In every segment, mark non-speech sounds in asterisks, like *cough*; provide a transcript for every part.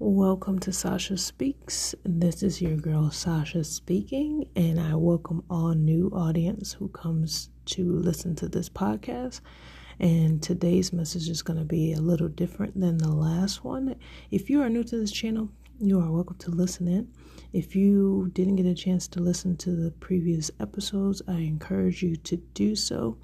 Welcome to Sasha Speaks. This is your girl Sasha speaking, and I welcome all new audience who comes to listen to this podcast. And today's message is going to be a little different than the last one. If you are new to this channel, you are welcome to listen in. If you didn't get a chance to listen to the previous episodes, I encourage you to do so.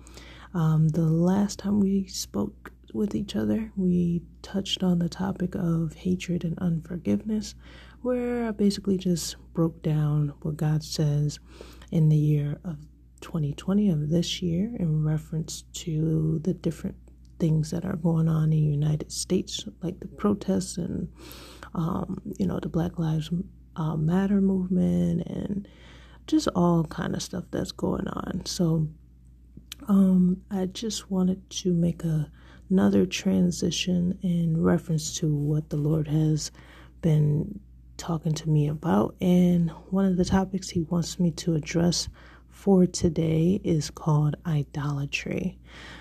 Um, the last time we spoke with each other, we touched on the topic of hatred and unforgiveness, where I basically just broke down what God says in the year of 2020 of this year in reference to the different things that are going on in the United States, like the protests and, um, you know, the Black Lives uh, Matter movement and just all kind of stuff that's going on. So, um, I just wanted to make a another transition in reference to what the Lord has been talking to me about. And one of the topics He wants me to address for today is called idolatry.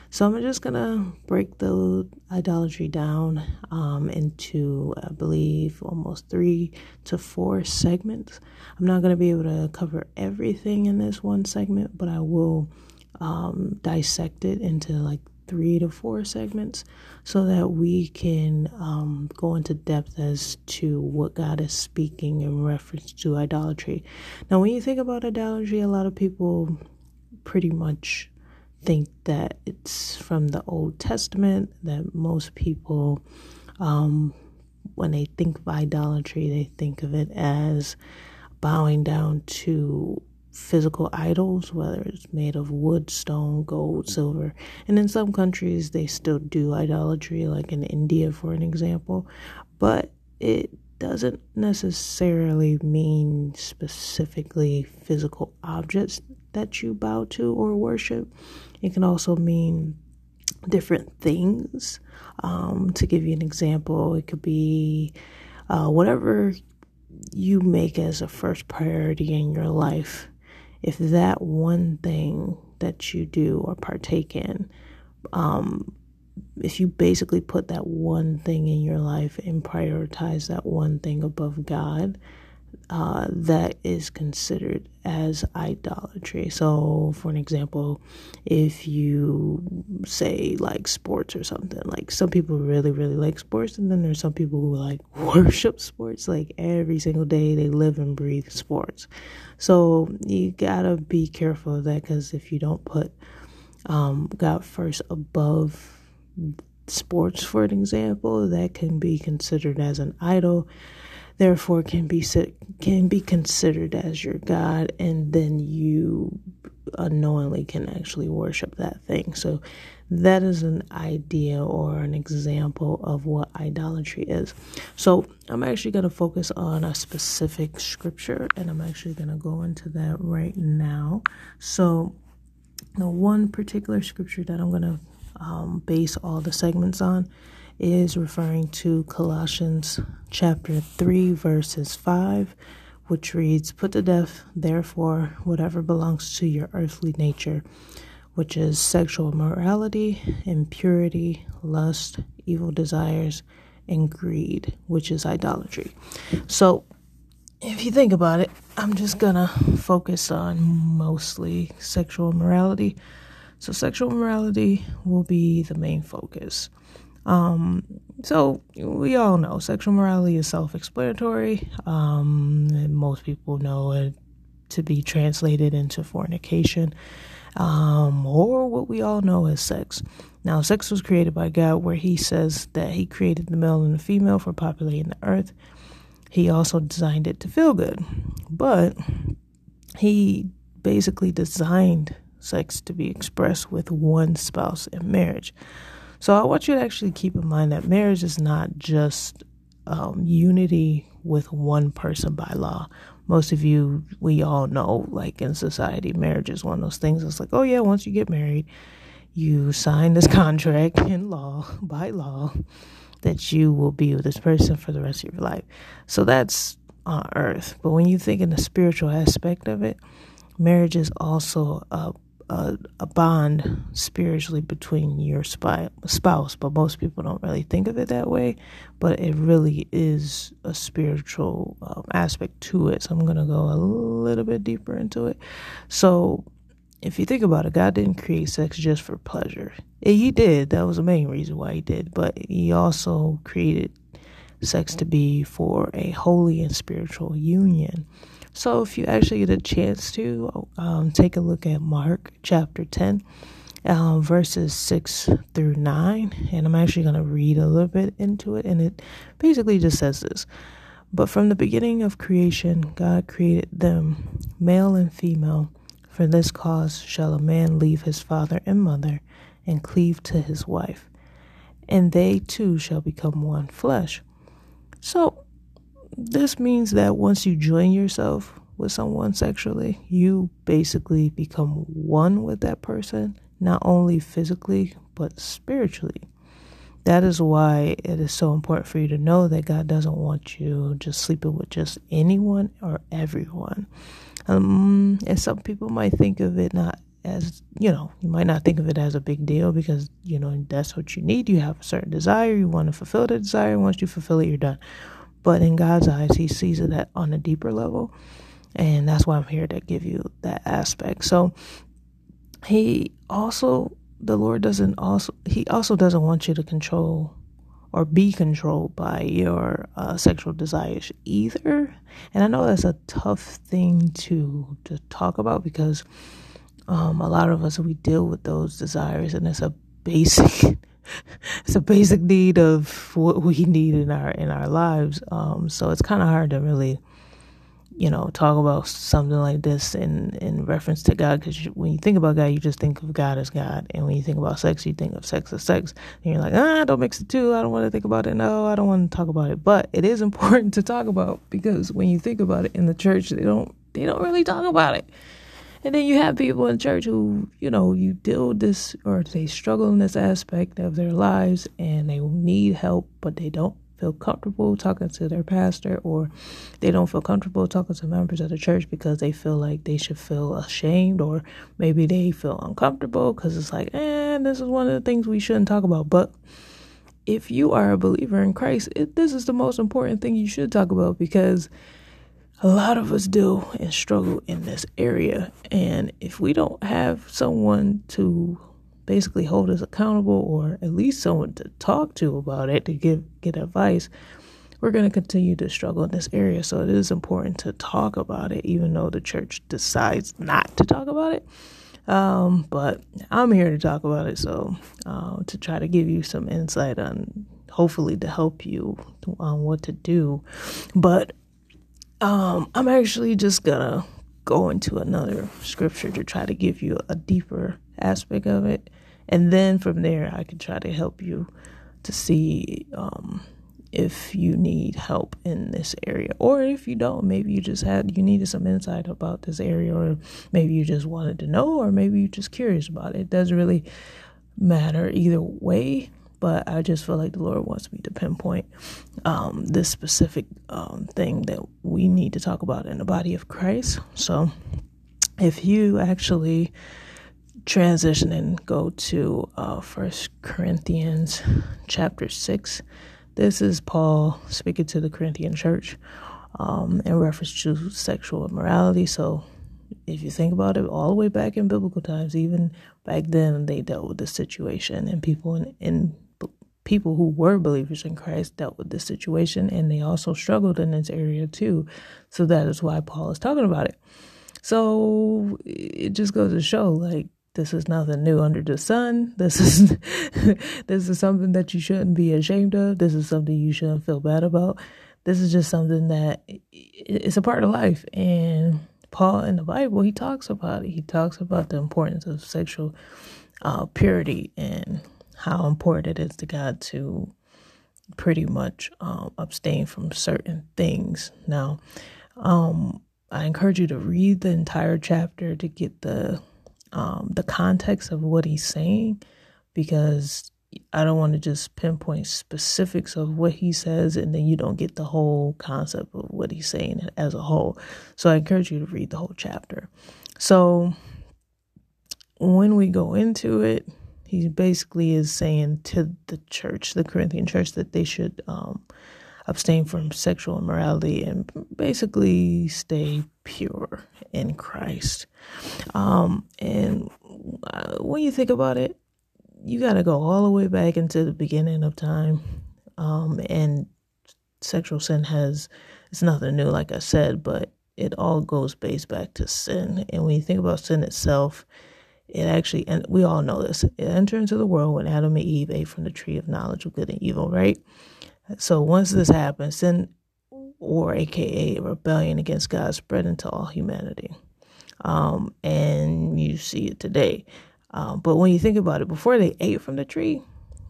So I'm just gonna break the idolatry down um, into, I believe, almost three to four segments. I'm not gonna be able to cover everything in this one segment, but I will um, dissect it into like three to four segments so that we can um, go into depth as to what God is speaking in reference to idolatry. Now, when you think about idolatry, a lot of people pretty much think that it's from the Old Testament, that most people, um, when they think of idolatry, they think of it as bowing down to physical idols, whether it's made of wood, stone, gold, silver. And in some countries, they still do idolatry, like in India, for an example. But it doesn't necessarily mean specifically physical objects that you bow to or worship. It can also mean different things. Um, to give you an example, it could be uh, whatever you make as a first priority in your life if that one thing that you do or partake in, um, if you basically put that one thing in your life and prioritize that one thing above God, uh, that is considered as idolatry. So, for an example, if you say like sports or something, like some people really, really like sports, and then there's some people who like *laughs* worship sports, like every single day they live and breathe sports. So, you gotta be careful of that because if you don't put um, God first above sports, for an example, that can be considered as an idol therefore can be can be considered as your god and then you unknowingly can actually worship that thing. So that is an idea or an example of what idolatry is. So i'm actually going to focus on a specific scripture and i'm actually going to go into that right now. So the one particular scripture that i'm going to um, base all the segments on is referring to Colossians chapter 3, verses 5, which reads, Put to death, therefore, whatever belongs to your earthly nature, which is sexual morality, impurity, lust, evil desires, and greed, which is idolatry. So, if you think about it, I'm just gonna focus on mostly sexual morality. So, sexual morality will be the main focus. Um, so we all know sexual morality is self-explanatory. Um, most people know it to be translated into fornication, um, or what we all know as sex. Now, sex was created by God, where He says that He created the male and the female for populating the earth. He also designed it to feel good, but He basically designed sex to be expressed with one spouse in marriage. So I want you to actually keep in mind that marriage is not just um, unity with one person by law. Most of you, we all know, like in society, marriage is one of those things. It's like, oh yeah, once you get married, you sign this *laughs* contract in law, by law, that you will be with this person for the rest of your life. So that's on earth. But when you think in the spiritual aspect of it, marriage is also a, a, a bond spiritually between your spy, spouse, but most people don't really think of it that way. But it really is a spiritual um, aspect to it. So I'm going to go a little bit deeper into it. So if you think about it, God didn't create sex just for pleasure. He did. That was the main reason why he did. But he also created sex to be for a holy and spiritual union. So if you actually get a chance to um, take a look at Mark chapter 10, um, verses 6 through 9, and I'm actually going to read a little bit into it, and it basically just says this. But from the beginning of creation, God created them, male and female. For this cause shall a man leave his father and mother and cleave to his wife, and they two shall become one flesh. So, this means that once you join yourself with someone sexually, you basically become one with that person, not only physically, but spiritually. That is why it is so important for you to know that God doesn't want you just sleeping with just anyone or everyone. Um, and some people might think of it not as, you know, you might not think of it as a big deal because, you know, that's what you need. You have a certain desire, you want to fulfill the desire. Once you fulfill it, you're done. But in God's eyes, He sees it on a deeper level. And that's why I'm here to give you that aspect. So He also, the Lord doesn't also, He also doesn't want you to control or be controlled by your uh, sexual desires either. And I know that's a tough thing to to talk about because um, a lot of us we deal with those desires, and it's a basic *laughs* it's a basic need of what we need in our in our lives. Um, so it's kind of hard to really you know, talk about something like this in, in reference to God. Because when you think about God, you just think of God as God. And when you think about sex, you think of sex as sex. And you're like, ah, don't mix the two. I don't want to think about it. No, I don't want to talk about it. But it is *laughs* important to talk about because when you think about it in the church, they don't they don't really talk about it. And then you have people in church who, you know, you deal with this or they struggle in this aspect of their lives and they need help, but they don't feel comfortable talking to their pastor or they don't feel comfortable talking to members of the church because they feel like they should feel ashamed or maybe they feel uncomfortable because it's like, eh, this is one of the things we shouldn't talk about. But if you are a believer in Christ, it, this is the most important thing you should talk about because a lot of us deal and struggle in this area. And if we don't have someone to basically hold us accountable or at least someone to talk to about it to give get advice we're going to continue to struggle in this area. So it is important to talk about it even though the church decides not to talk about it. Um, but i'm here to talk about it. So uh, to try to give you some insight on hopefully to help you on what to do. But um, i'm actually just gonna go into another scripture to try to give you a deeper aspect of it. And then from there, I can try to help you to see um, if you need help in this area. Or if you don't, maybe you just had, you needed some insight about this area, or maybe you just wanted to know, or maybe you're just curious about it. It doesn't really matter either way but I just feel like the Lord wants me to pinpoint um, this specific um, thing that we need to talk about in the body of Christ. So, if you actually transition and go to uh, First Corinthians chapter six, this is Paul speaking to the Corinthian church um, in reference to sexual immorality. So, if you think about it, all the way back in biblical times, even back then, they dealt with this situation, and people in, in people who were believers in Christ dealt with this situation and they also struggled in this area too. So that is why Paul is talking about it. So it just goes to show like this is nothing new under the sun. *laughs* This is this is something that you shouldn't be ashamed of. This is something you shouldn't feel bad about. This is just something that it's a part of life and Paul in the Bible, he talks about it. He talks about the importance of sexual uh, purity and how important it is to God to pretty much um, abstain from certain things. Now, um, I encourage you to read the entire chapter to get the um, the context of what he's saying, because I don't want to just pinpoint specifics of what he says and then you don't get the whole concept of what he's saying as a whole. So I encourage you to read the whole chapter. So when we go into it, he basically is saying to the church, the Corinthian church, that they should um, abstain from sexual immorality and basically stay pure in Christ. Um, and uh, when you think about it, you got to go all the way back into the beginning of time. Um, and sexual sin has, it's nothing new, like I said, but it all goes based back to sin. And when you think about sin itself, it actually, and we all know this, it entered into the world when Adam and Eve ate from the tree of knowledge of good and evil, right? So once this happens, sin, or aka rebellion against God, spread into all humanity. Um, and you see it today. Um, but when you think about it, before they ate from the tree,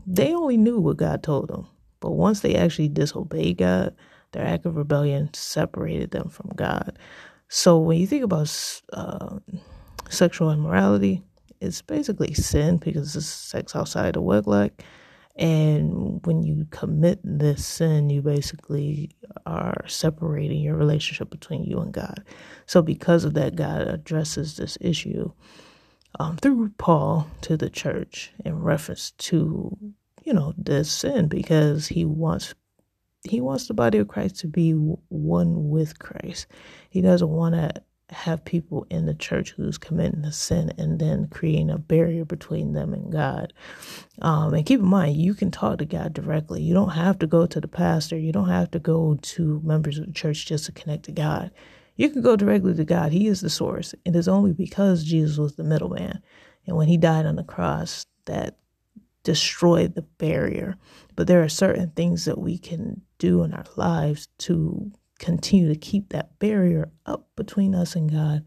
they only knew what God told them. But once they actually disobeyed God, their act of rebellion separated them from God. So when you think about uh, sexual immorality, is basically sin because it's sex outside of wedlock. And when you commit this sin, you basically are separating your relationship between you and God. So, because of that, God addresses this issue um, through Paul to the church in reference to, you know, this sin because he wants he wants the body of Christ to be one with Christ. He doesn't want to have people in the church who's committing a sin and then creating a barrier between them and God. Um, and keep in mind, you can talk to God directly. You don't have to go to the pastor. You don't have to go to members of the church just to connect to God. You can go directly to God. He is the source. It is only because Jesus was the middleman. And when he died on the cross, that destroyed the barrier. But there are certain things that we can do in our lives to continue to keep that barrier up between us and God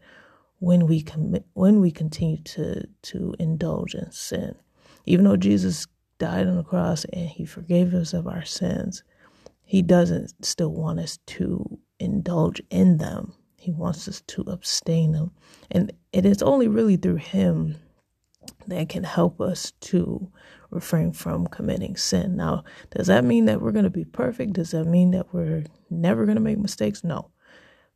when we commit when we continue to to indulge in sin. Even though Jesus died on the cross and he forgave us of our sins, he doesn't still want us to indulge in them. He wants us to abstain them. And it is only really through him that can help us to refrain from committing sin. Now, does that mean that we're going to be perfect? Does that mean that we're never going to make mistakes? No.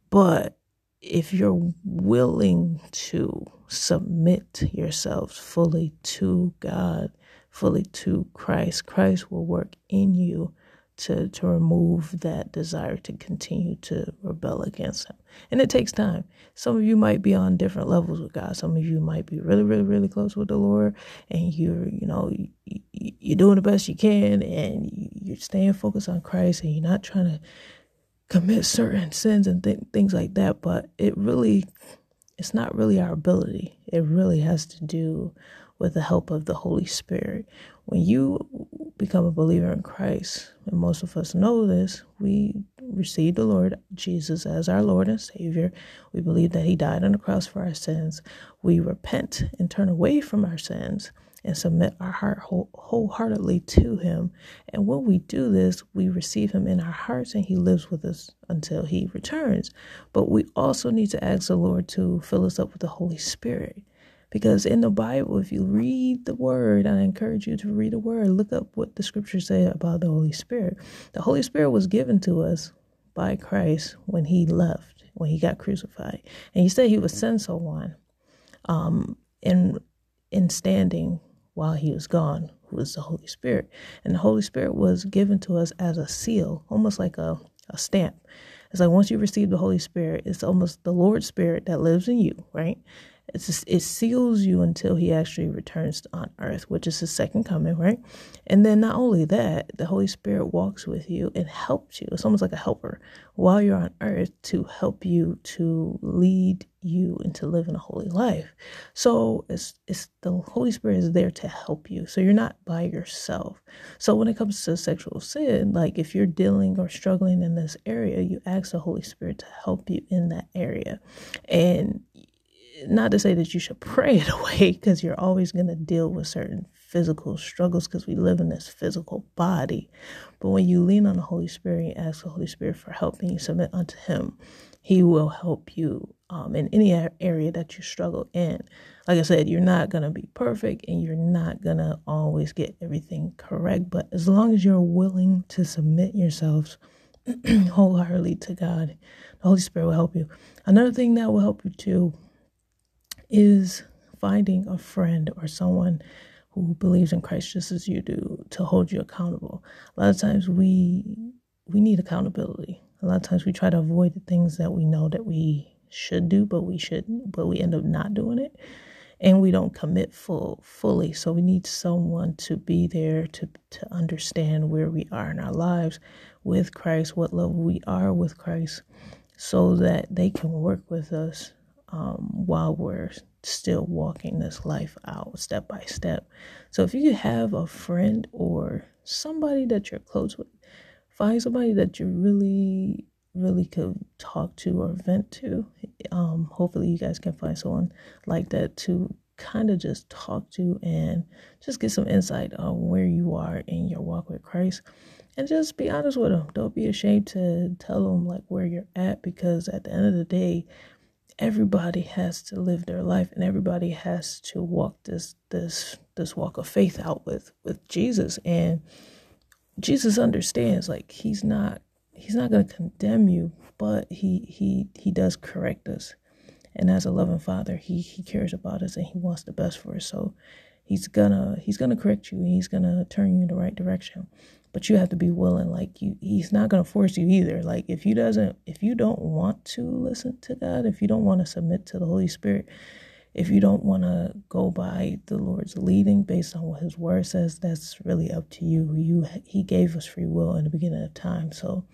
But if you're willing to submit yourselves fully to God, fully to Christ, Christ will work in you to to remove that desire to continue to rebel against him. And it takes time. Some of you might be on different levels with God. Some of you might be really, really, really close with the Lord, and you're, you know, you're doing the best you can, and you're staying focused on Christ, and you're not trying to commit certain sins and th- things like that. But it really, it's not really our ability. It really has to do with the help of the Holy Spirit. When you become a believer in Christ, and most of us know this, we receive the Lord Jesus as our Lord and Savior. We believe that He died on the cross for our sins. We repent and turn away from our sins and submit our heart whole, wholeheartedly to Him. And when we do this, we receive Him in our hearts and He lives with us until He returns. But we also need to ask the Lord to fill us up with the Holy Spirit. Because in the Bible, if you read the word, I encourage you to read the word, look up what the scriptures say about the Holy Spirit. The Holy Spirit was given to us by Christ when he left, when he got crucified. And he said he would send someone um, in, in standing while he was gone, who was the Holy Spirit. And the Holy Spirit was given to us as a seal, almost like a, a stamp. It's like once you receive the Holy Spirit, it's almost the Lord's Spirit that lives in you, right? It's it seals you until he actually returns on earth, which is his second coming, right? And then not only that, the Holy Spirit walks with you and helps you. It's almost like a helper while you're on earth to help you to lead you into living a holy life. So it's it's the Holy Spirit is there to help you. So you're not by yourself. So when it comes to sexual sin, like if you're dealing or struggling in this area, you ask the Holy Spirit to help you in that area. And not to say that you should pray it *laughs* away because you're always going to deal with certain physical struggles because we live in this physical body. But when you lean on the Holy Spirit and ask the Holy Spirit for help and you submit unto Him, He will help you um, in any area that you struggle in. Like I said, you're not going to be perfect and you're not going to always get everything correct. But as long as you're willing to submit yourselves *clears throat* wholeheartedly to God, the Holy Spirit will help you. Another thing that will help you too is finding a friend or someone who believes in Christ just as you do to hold you accountable. A lot of times we we need accountability. A lot of times we try to avoid the things that we know that we should do, but we shouldn't, but we end up not doing it. And we don't commit full fully. So we need someone to be there to to understand where we are in our lives with Christ, what level we are with Christ, so that they can work with us um, while we're still walking this life out step by step. So if you have a friend or somebody that you're close with, find somebody that you really, really could talk to or vent to. Um, hopefully, you guys can find someone like that to kind of just talk to and just get some insight on where you are in your walk with Christ. And just be honest with them. Don't be ashamed to tell them like where you're at because at the end of the day, everybody has to live their life and everybody has to walk this this this walk of faith out with with Jesus. And Jesus understands like he's not he's not going to condemn you but he he he does correct us. And as a loving father he he cares about us and he wants the best for us. So he's gonna he's gonna correct you and he's gonna turn you in the right direction but you have to be willing like you he's not going to force you either. Like if you doesn't if you don't want to listen to god if you don't want to submit to the holy spirit if you don't want to go by the lord's leading based on what his word says that's really up to you. You he gave us free will in the beginning of time so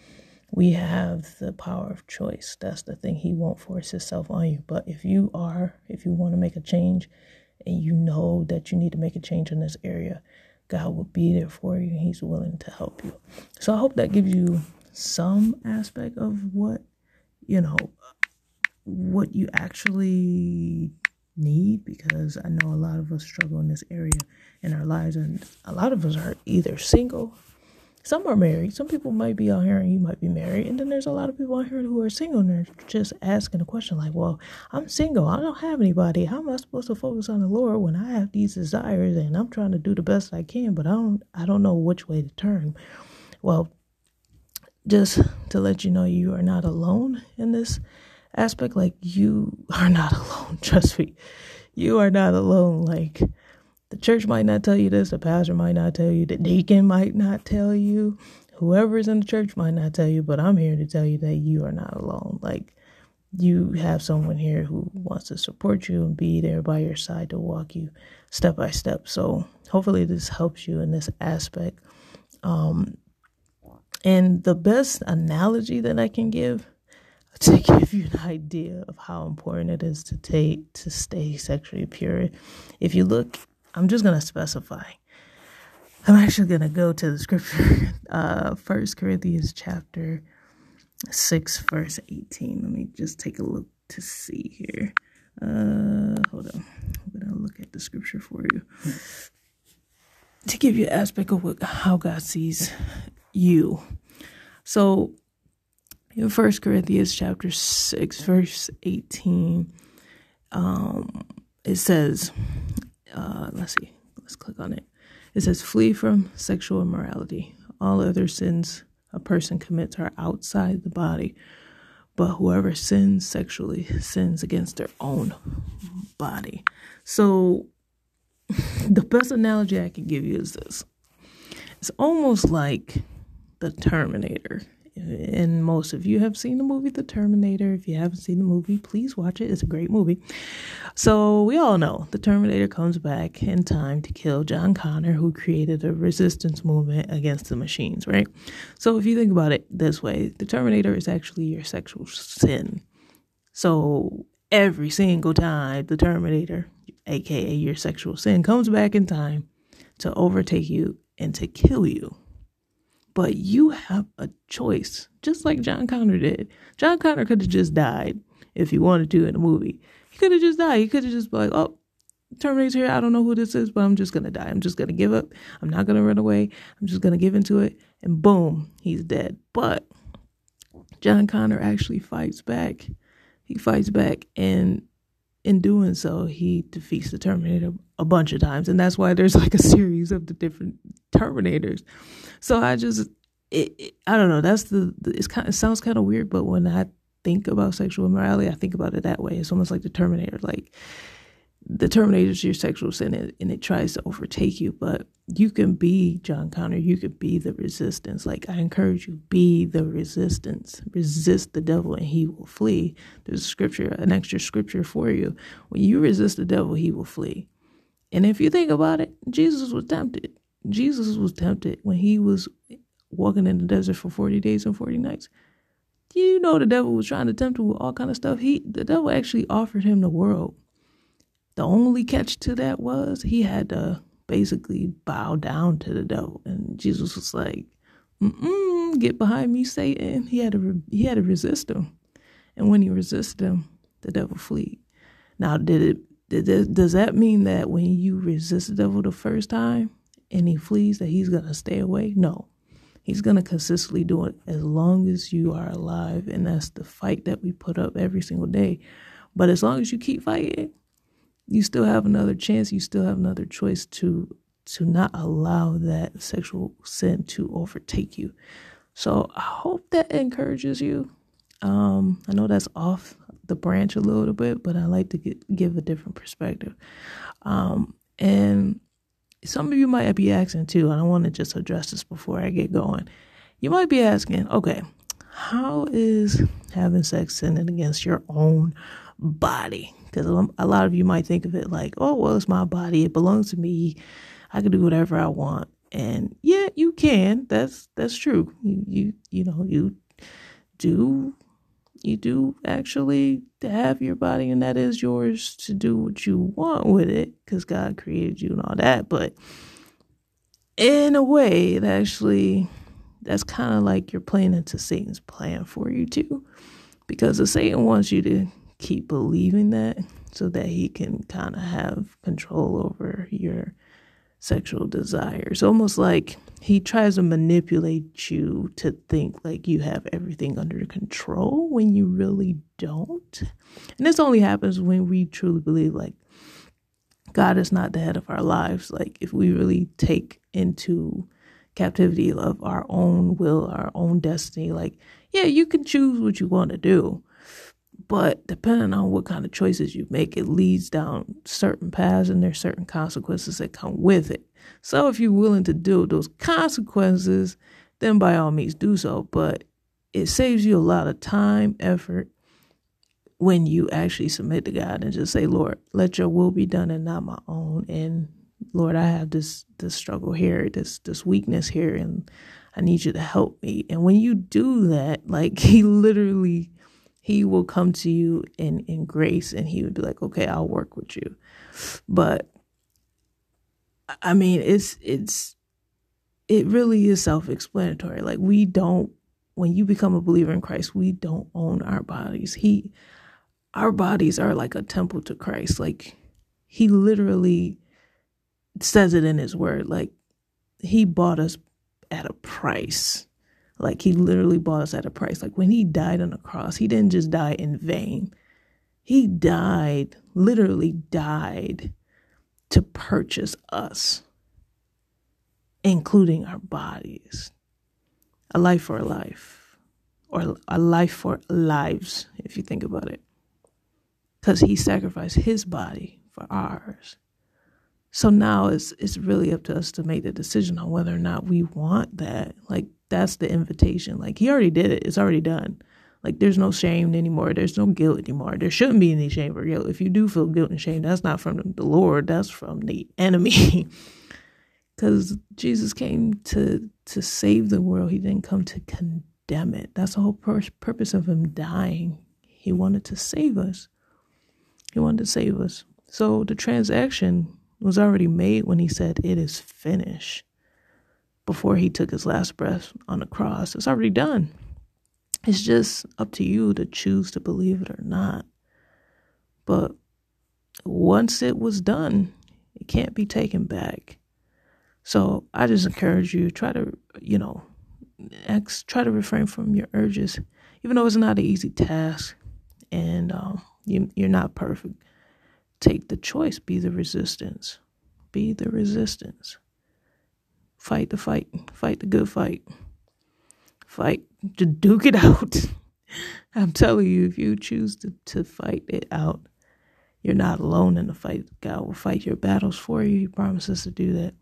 we have the power of choice. That's the thing. He won't force himself on you. But if you are if you want to make a change and you know that you need to make a change in this area God will be there for you He's willing to help you. So I hope that gives you some aspect of what, you know, what you actually need because I know a lot of us struggle in this area in our lives and a lot of us are either single some are married. Some people might be out here and you might be married. And then there's a lot of people out here who are single and they're just asking a question like, well, I'm single. I don't have anybody. How am I supposed to focus on the Lord when I have these desires and I'm trying to do the best I can, but I don't I don't know which way to turn. Well, just to let you know you are not alone in this aspect. Like you are not *laughs* alone. Trust me. You are not alone. Like the church might not tell you this, the pastor might not tell you, the deacon might not tell you, whoever is in the church might not tell you, but I'm here to tell you that you are not alone. Like you have someone here who wants to support you and be there by your side to walk you step by step. So hopefully this helps you in this aspect. Um, and the best analogy that I can give *laughs* to give you an idea of how important it is to take to stay sexually pure. If you look I'm just going to specify. I'm actually going to go to the scripture, *laughs* uh, Corinthians chapter 6, verse 18. Let me just take a look to see here. Uh, hold on. I'm going to look at the scripture for you to give you an aspect of what, how God sees you. So, in First Corinthians chapter 6, verse 18, um, it says, uh, let's see, let's click on it. It says, flee from sexual immorality. All other sins a person commits are outside the body, but whoever sins sexually sins against their own body. So, *laughs* the best analogy I can give you is this it's almost like the Terminator and most of you have seen the movie The Terminator. If you haven't seen the movie, please watch it. It's a great movie. So, we all know the Terminator comes back in time to kill John Connor, who created a resistance movement against the machines, right? So, if you think about it this way, the Terminator is actually your sexual sin. So, every single time the Terminator, aka your sexual sin, comes back in time to overtake you and to kill you but you have a choice, just like John Connor did. John Connor could have just died if he wanted to in the movie. He could have just died. He could have just like, oh, Terminator's here. I don't know who this is, but I'm just to die. I'm just to give up. I'm not to run away. I'm just to give into it. And boom, he's dead. But John Connor actually fights back. He fights back. And in doing so, he defeats the Terminator a bunch of times. And that's why there's like a series of the different Terminators. So I just, it, it, I don't know. That's the, the it's kind. It sounds kind of weird, but when I think about sexual immorality, I think about it that way. It's almost like the Terminator. Like the terminators your sexual sin and, and it tries to overtake you but you can be john connor you can be the resistance. Like i encourage you be the resistance. Resist the devil and he will flee. There's a scripture an extra scripture for you. When you resist the devil he will flee. And if you think about it jesus was tempted. Jesus was tempted when he was walking in the desert for 40 days and 40 nights. You know the devil was trying to tempt him with all kind of stuff. He the devil actually offered him the world the only catch to that was he had to basically bow down to the devil, and Jesus was like, Mm-mm, "Get behind me, Satan!" He had to re- he had to resist him, and when he resisted him, the devil fled. Now, did it? Did it, does that mean that when you resist the devil the first time and he flees, that he's gonna stay away? No, he's gonna consistently do it as long as you are alive, and that's the fight that we put up every single day. But as long as you keep fighting, you still have another chance. You still have another choice to to not allow that sexual sin to overtake you. So I hope that encourages you. Um, I know that's off the branch a little bit, but I like to get, give a different perspective. Um, and some of you might be asking too, and I want to just address this before I get going. You might be asking, okay, how is having sex sinning against your own body? Because um, a lot of you might think of it like, oh, well, it's my body. It belongs to me. I can do whatever I want. And yeah, you can. That's that's true. You you you know you do you do actually have your body, and that is yours to do what you want with it, because God created you and all that. But in a way, it actually that's kind of like you're playing into Satan's plan for you too, because the Satan wants you to keep believing that so that he can kind of have control over your sexual desires. Almost like he tries to manipulate you to think like you have everything under control when you really don't. And this only happens when we truly believe like God is not the head of our lives. Like if we really take into captivity of our own will, our own destiny, like, yeah, you can choose what you want to do. But depending on what kind of choices you make, it leads down certain paths and there's certain consequences that come with it. So if you're willing to deal with those consequences, then by all means do so. But it saves you a lot of time, effort when you actually submit to God and just say, Lord, let your will be done and not my own. And Lord, I have this this struggle here, this this weakness here, and I need you to help me. And when you do that, like *laughs* he literally he will come to you in in grace and he would be like okay i'll work with you. But i mean it's it's it really is self-explanatory. Like we don't when you become a believer in christ we don't own our bodies. He our bodies are like a temple to christ. Like he literally says it in his word. Like he bought us at a price like he literally bought us at a price. Like when he died on the cross, he didn't just die in vain. He died, literally died to purchase us, including our bodies. A life for a life, or a life for lives, if you think about it. Because he sacrificed his body for ours. So now it's it's really up to us to make the decision on whether or not we want that. Like that's the invitation. Like he already did it. It's already done. Like there's no shame anymore. There's no guilt anymore. There shouldn't be any shame or guilt. If you do feel guilt and shame, that's not from the Lord. That's from the enemy. *laughs* Because Jesus came to to save the world. He didn't come to condemn it. That's the whole pur- purpose of him dying. He wanted to save us. He wanted to save us. So the transaction was already made when he said, "It is finished." before he took his last breath on the cross. It's already done. It's just up to you to choose to believe it or not. But once it was done, it can't be taken back. So I just encourage you try to, you know, ex- try to refrain from your urges, even though it's not an easy task, and um, you, you're not perfect. Take the choice. Be the resistance. Be the resistance. Fight the fight. Fight the good fight. Fight to duke it *laughs* out. I'm telling you, if you choose to, to fight it out, you're not alone in the fight. God will fight your battles for you. He promises to do that.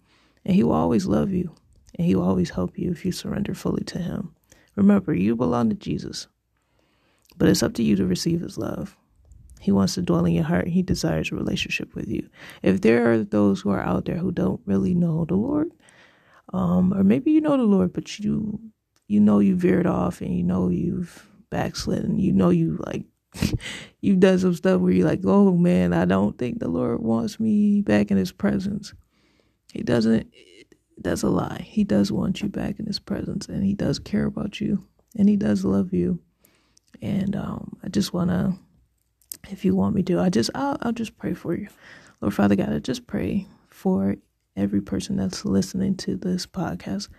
And He will always love you. And He will always help you if you surrender fully to Him. Remember, you belong to Jesus. But it's up to you to receive His love. He wants to dwell in your heart. He desires a relationship with you. If there are those who are out there who don't really know the Lord, um, or maybe you know the Lord, but you you know you veered off and you know you've backslidden. You know you like *laughs* you've done some stuff where you're like, oh man, I don't think the Lord wants me back in his presence. He doesn't that's a lie. He does want you back in his presence and he does care about you and he does love you. And um, I just wanna if you want me to, I just I'll I'll just pray for you. Lord Father God, I just pray for every person that's listening to this podcast.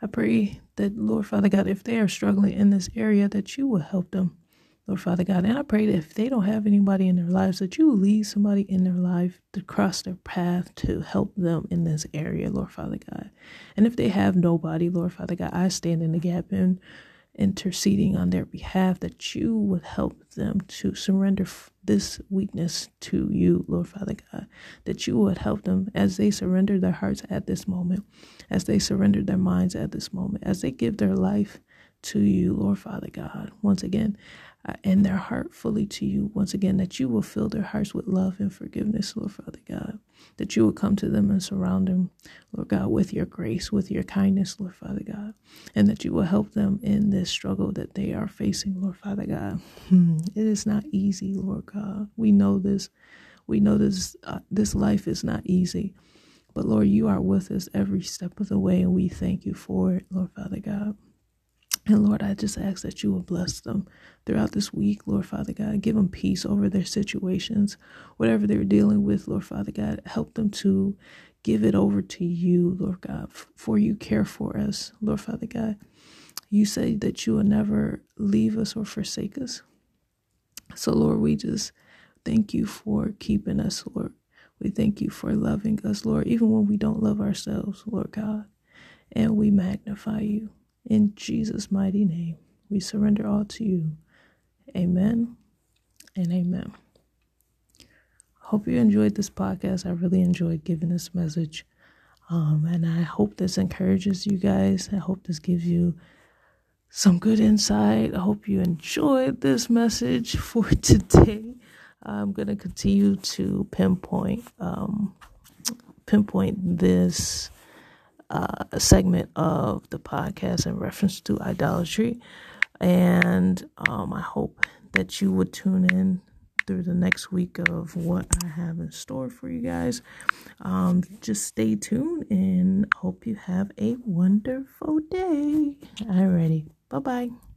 I pray that, Lord Father God, if they are struggling in this area, that you will help them, Lord Father God. And I pray that if they don't have anybody in their lives, that you will lead somebody in their life to cross their path to help them in this area, Lord Father God. And if they have nobody, Lord Father God, I stand in the gap and interceding on their behalf that you would help them to surrender this weakness to you, Lord Father God, that you would help them as they surrender their hearts at this moment, as they surrender their minds at this moment, as they give their life to you, Lord Father God. Once again, and their heart fully to you once again, that you will fill their hearts with love and forgiveness, Lord Father God, that you will come to them and surround them, Lord God, with your grace, with your kindness, Lord Father God, and that you will help them in this struggle that they are facing, Lord Father God. Hmm. It is not easy, Lord God. We know this. We know this. Uh, this life is not easy. But Lord, you are with us every step of the way, and we thank you for it, Lord Father God. And Lord, I just ask that you will bless them throughout this week, Lord Father God. Give them peace over their situations, whatever they're dealing with, Lord Father God. Help them to give it over to you, Lord God, for you care for us, Lord Father God. You say that you will never leave us or forsake us. So, Lord, we just thank you for keeping us, Lord. We thank you for loving us, Lord, even when we don't love ourselves, Lord God. And we magnify you. In Jesus' mighty name, we surrender all to you. Amen and amen. Hope you enjoyed this podcast. I really enjoyed giving this message. Um, and I hope this encourages you guys. I hope this gives you some good insight. I hope you enjoyed this message *laughs* for today. I'm going to continue to pinpoint um, pinpoint this uh, segment of the podcast in reference to idolatry. And um, I hope that you would tune in through the next week of what I have in store for you guys. Um, just stay tuned and hope you have a wonderful day. Alrighty. Bye bye.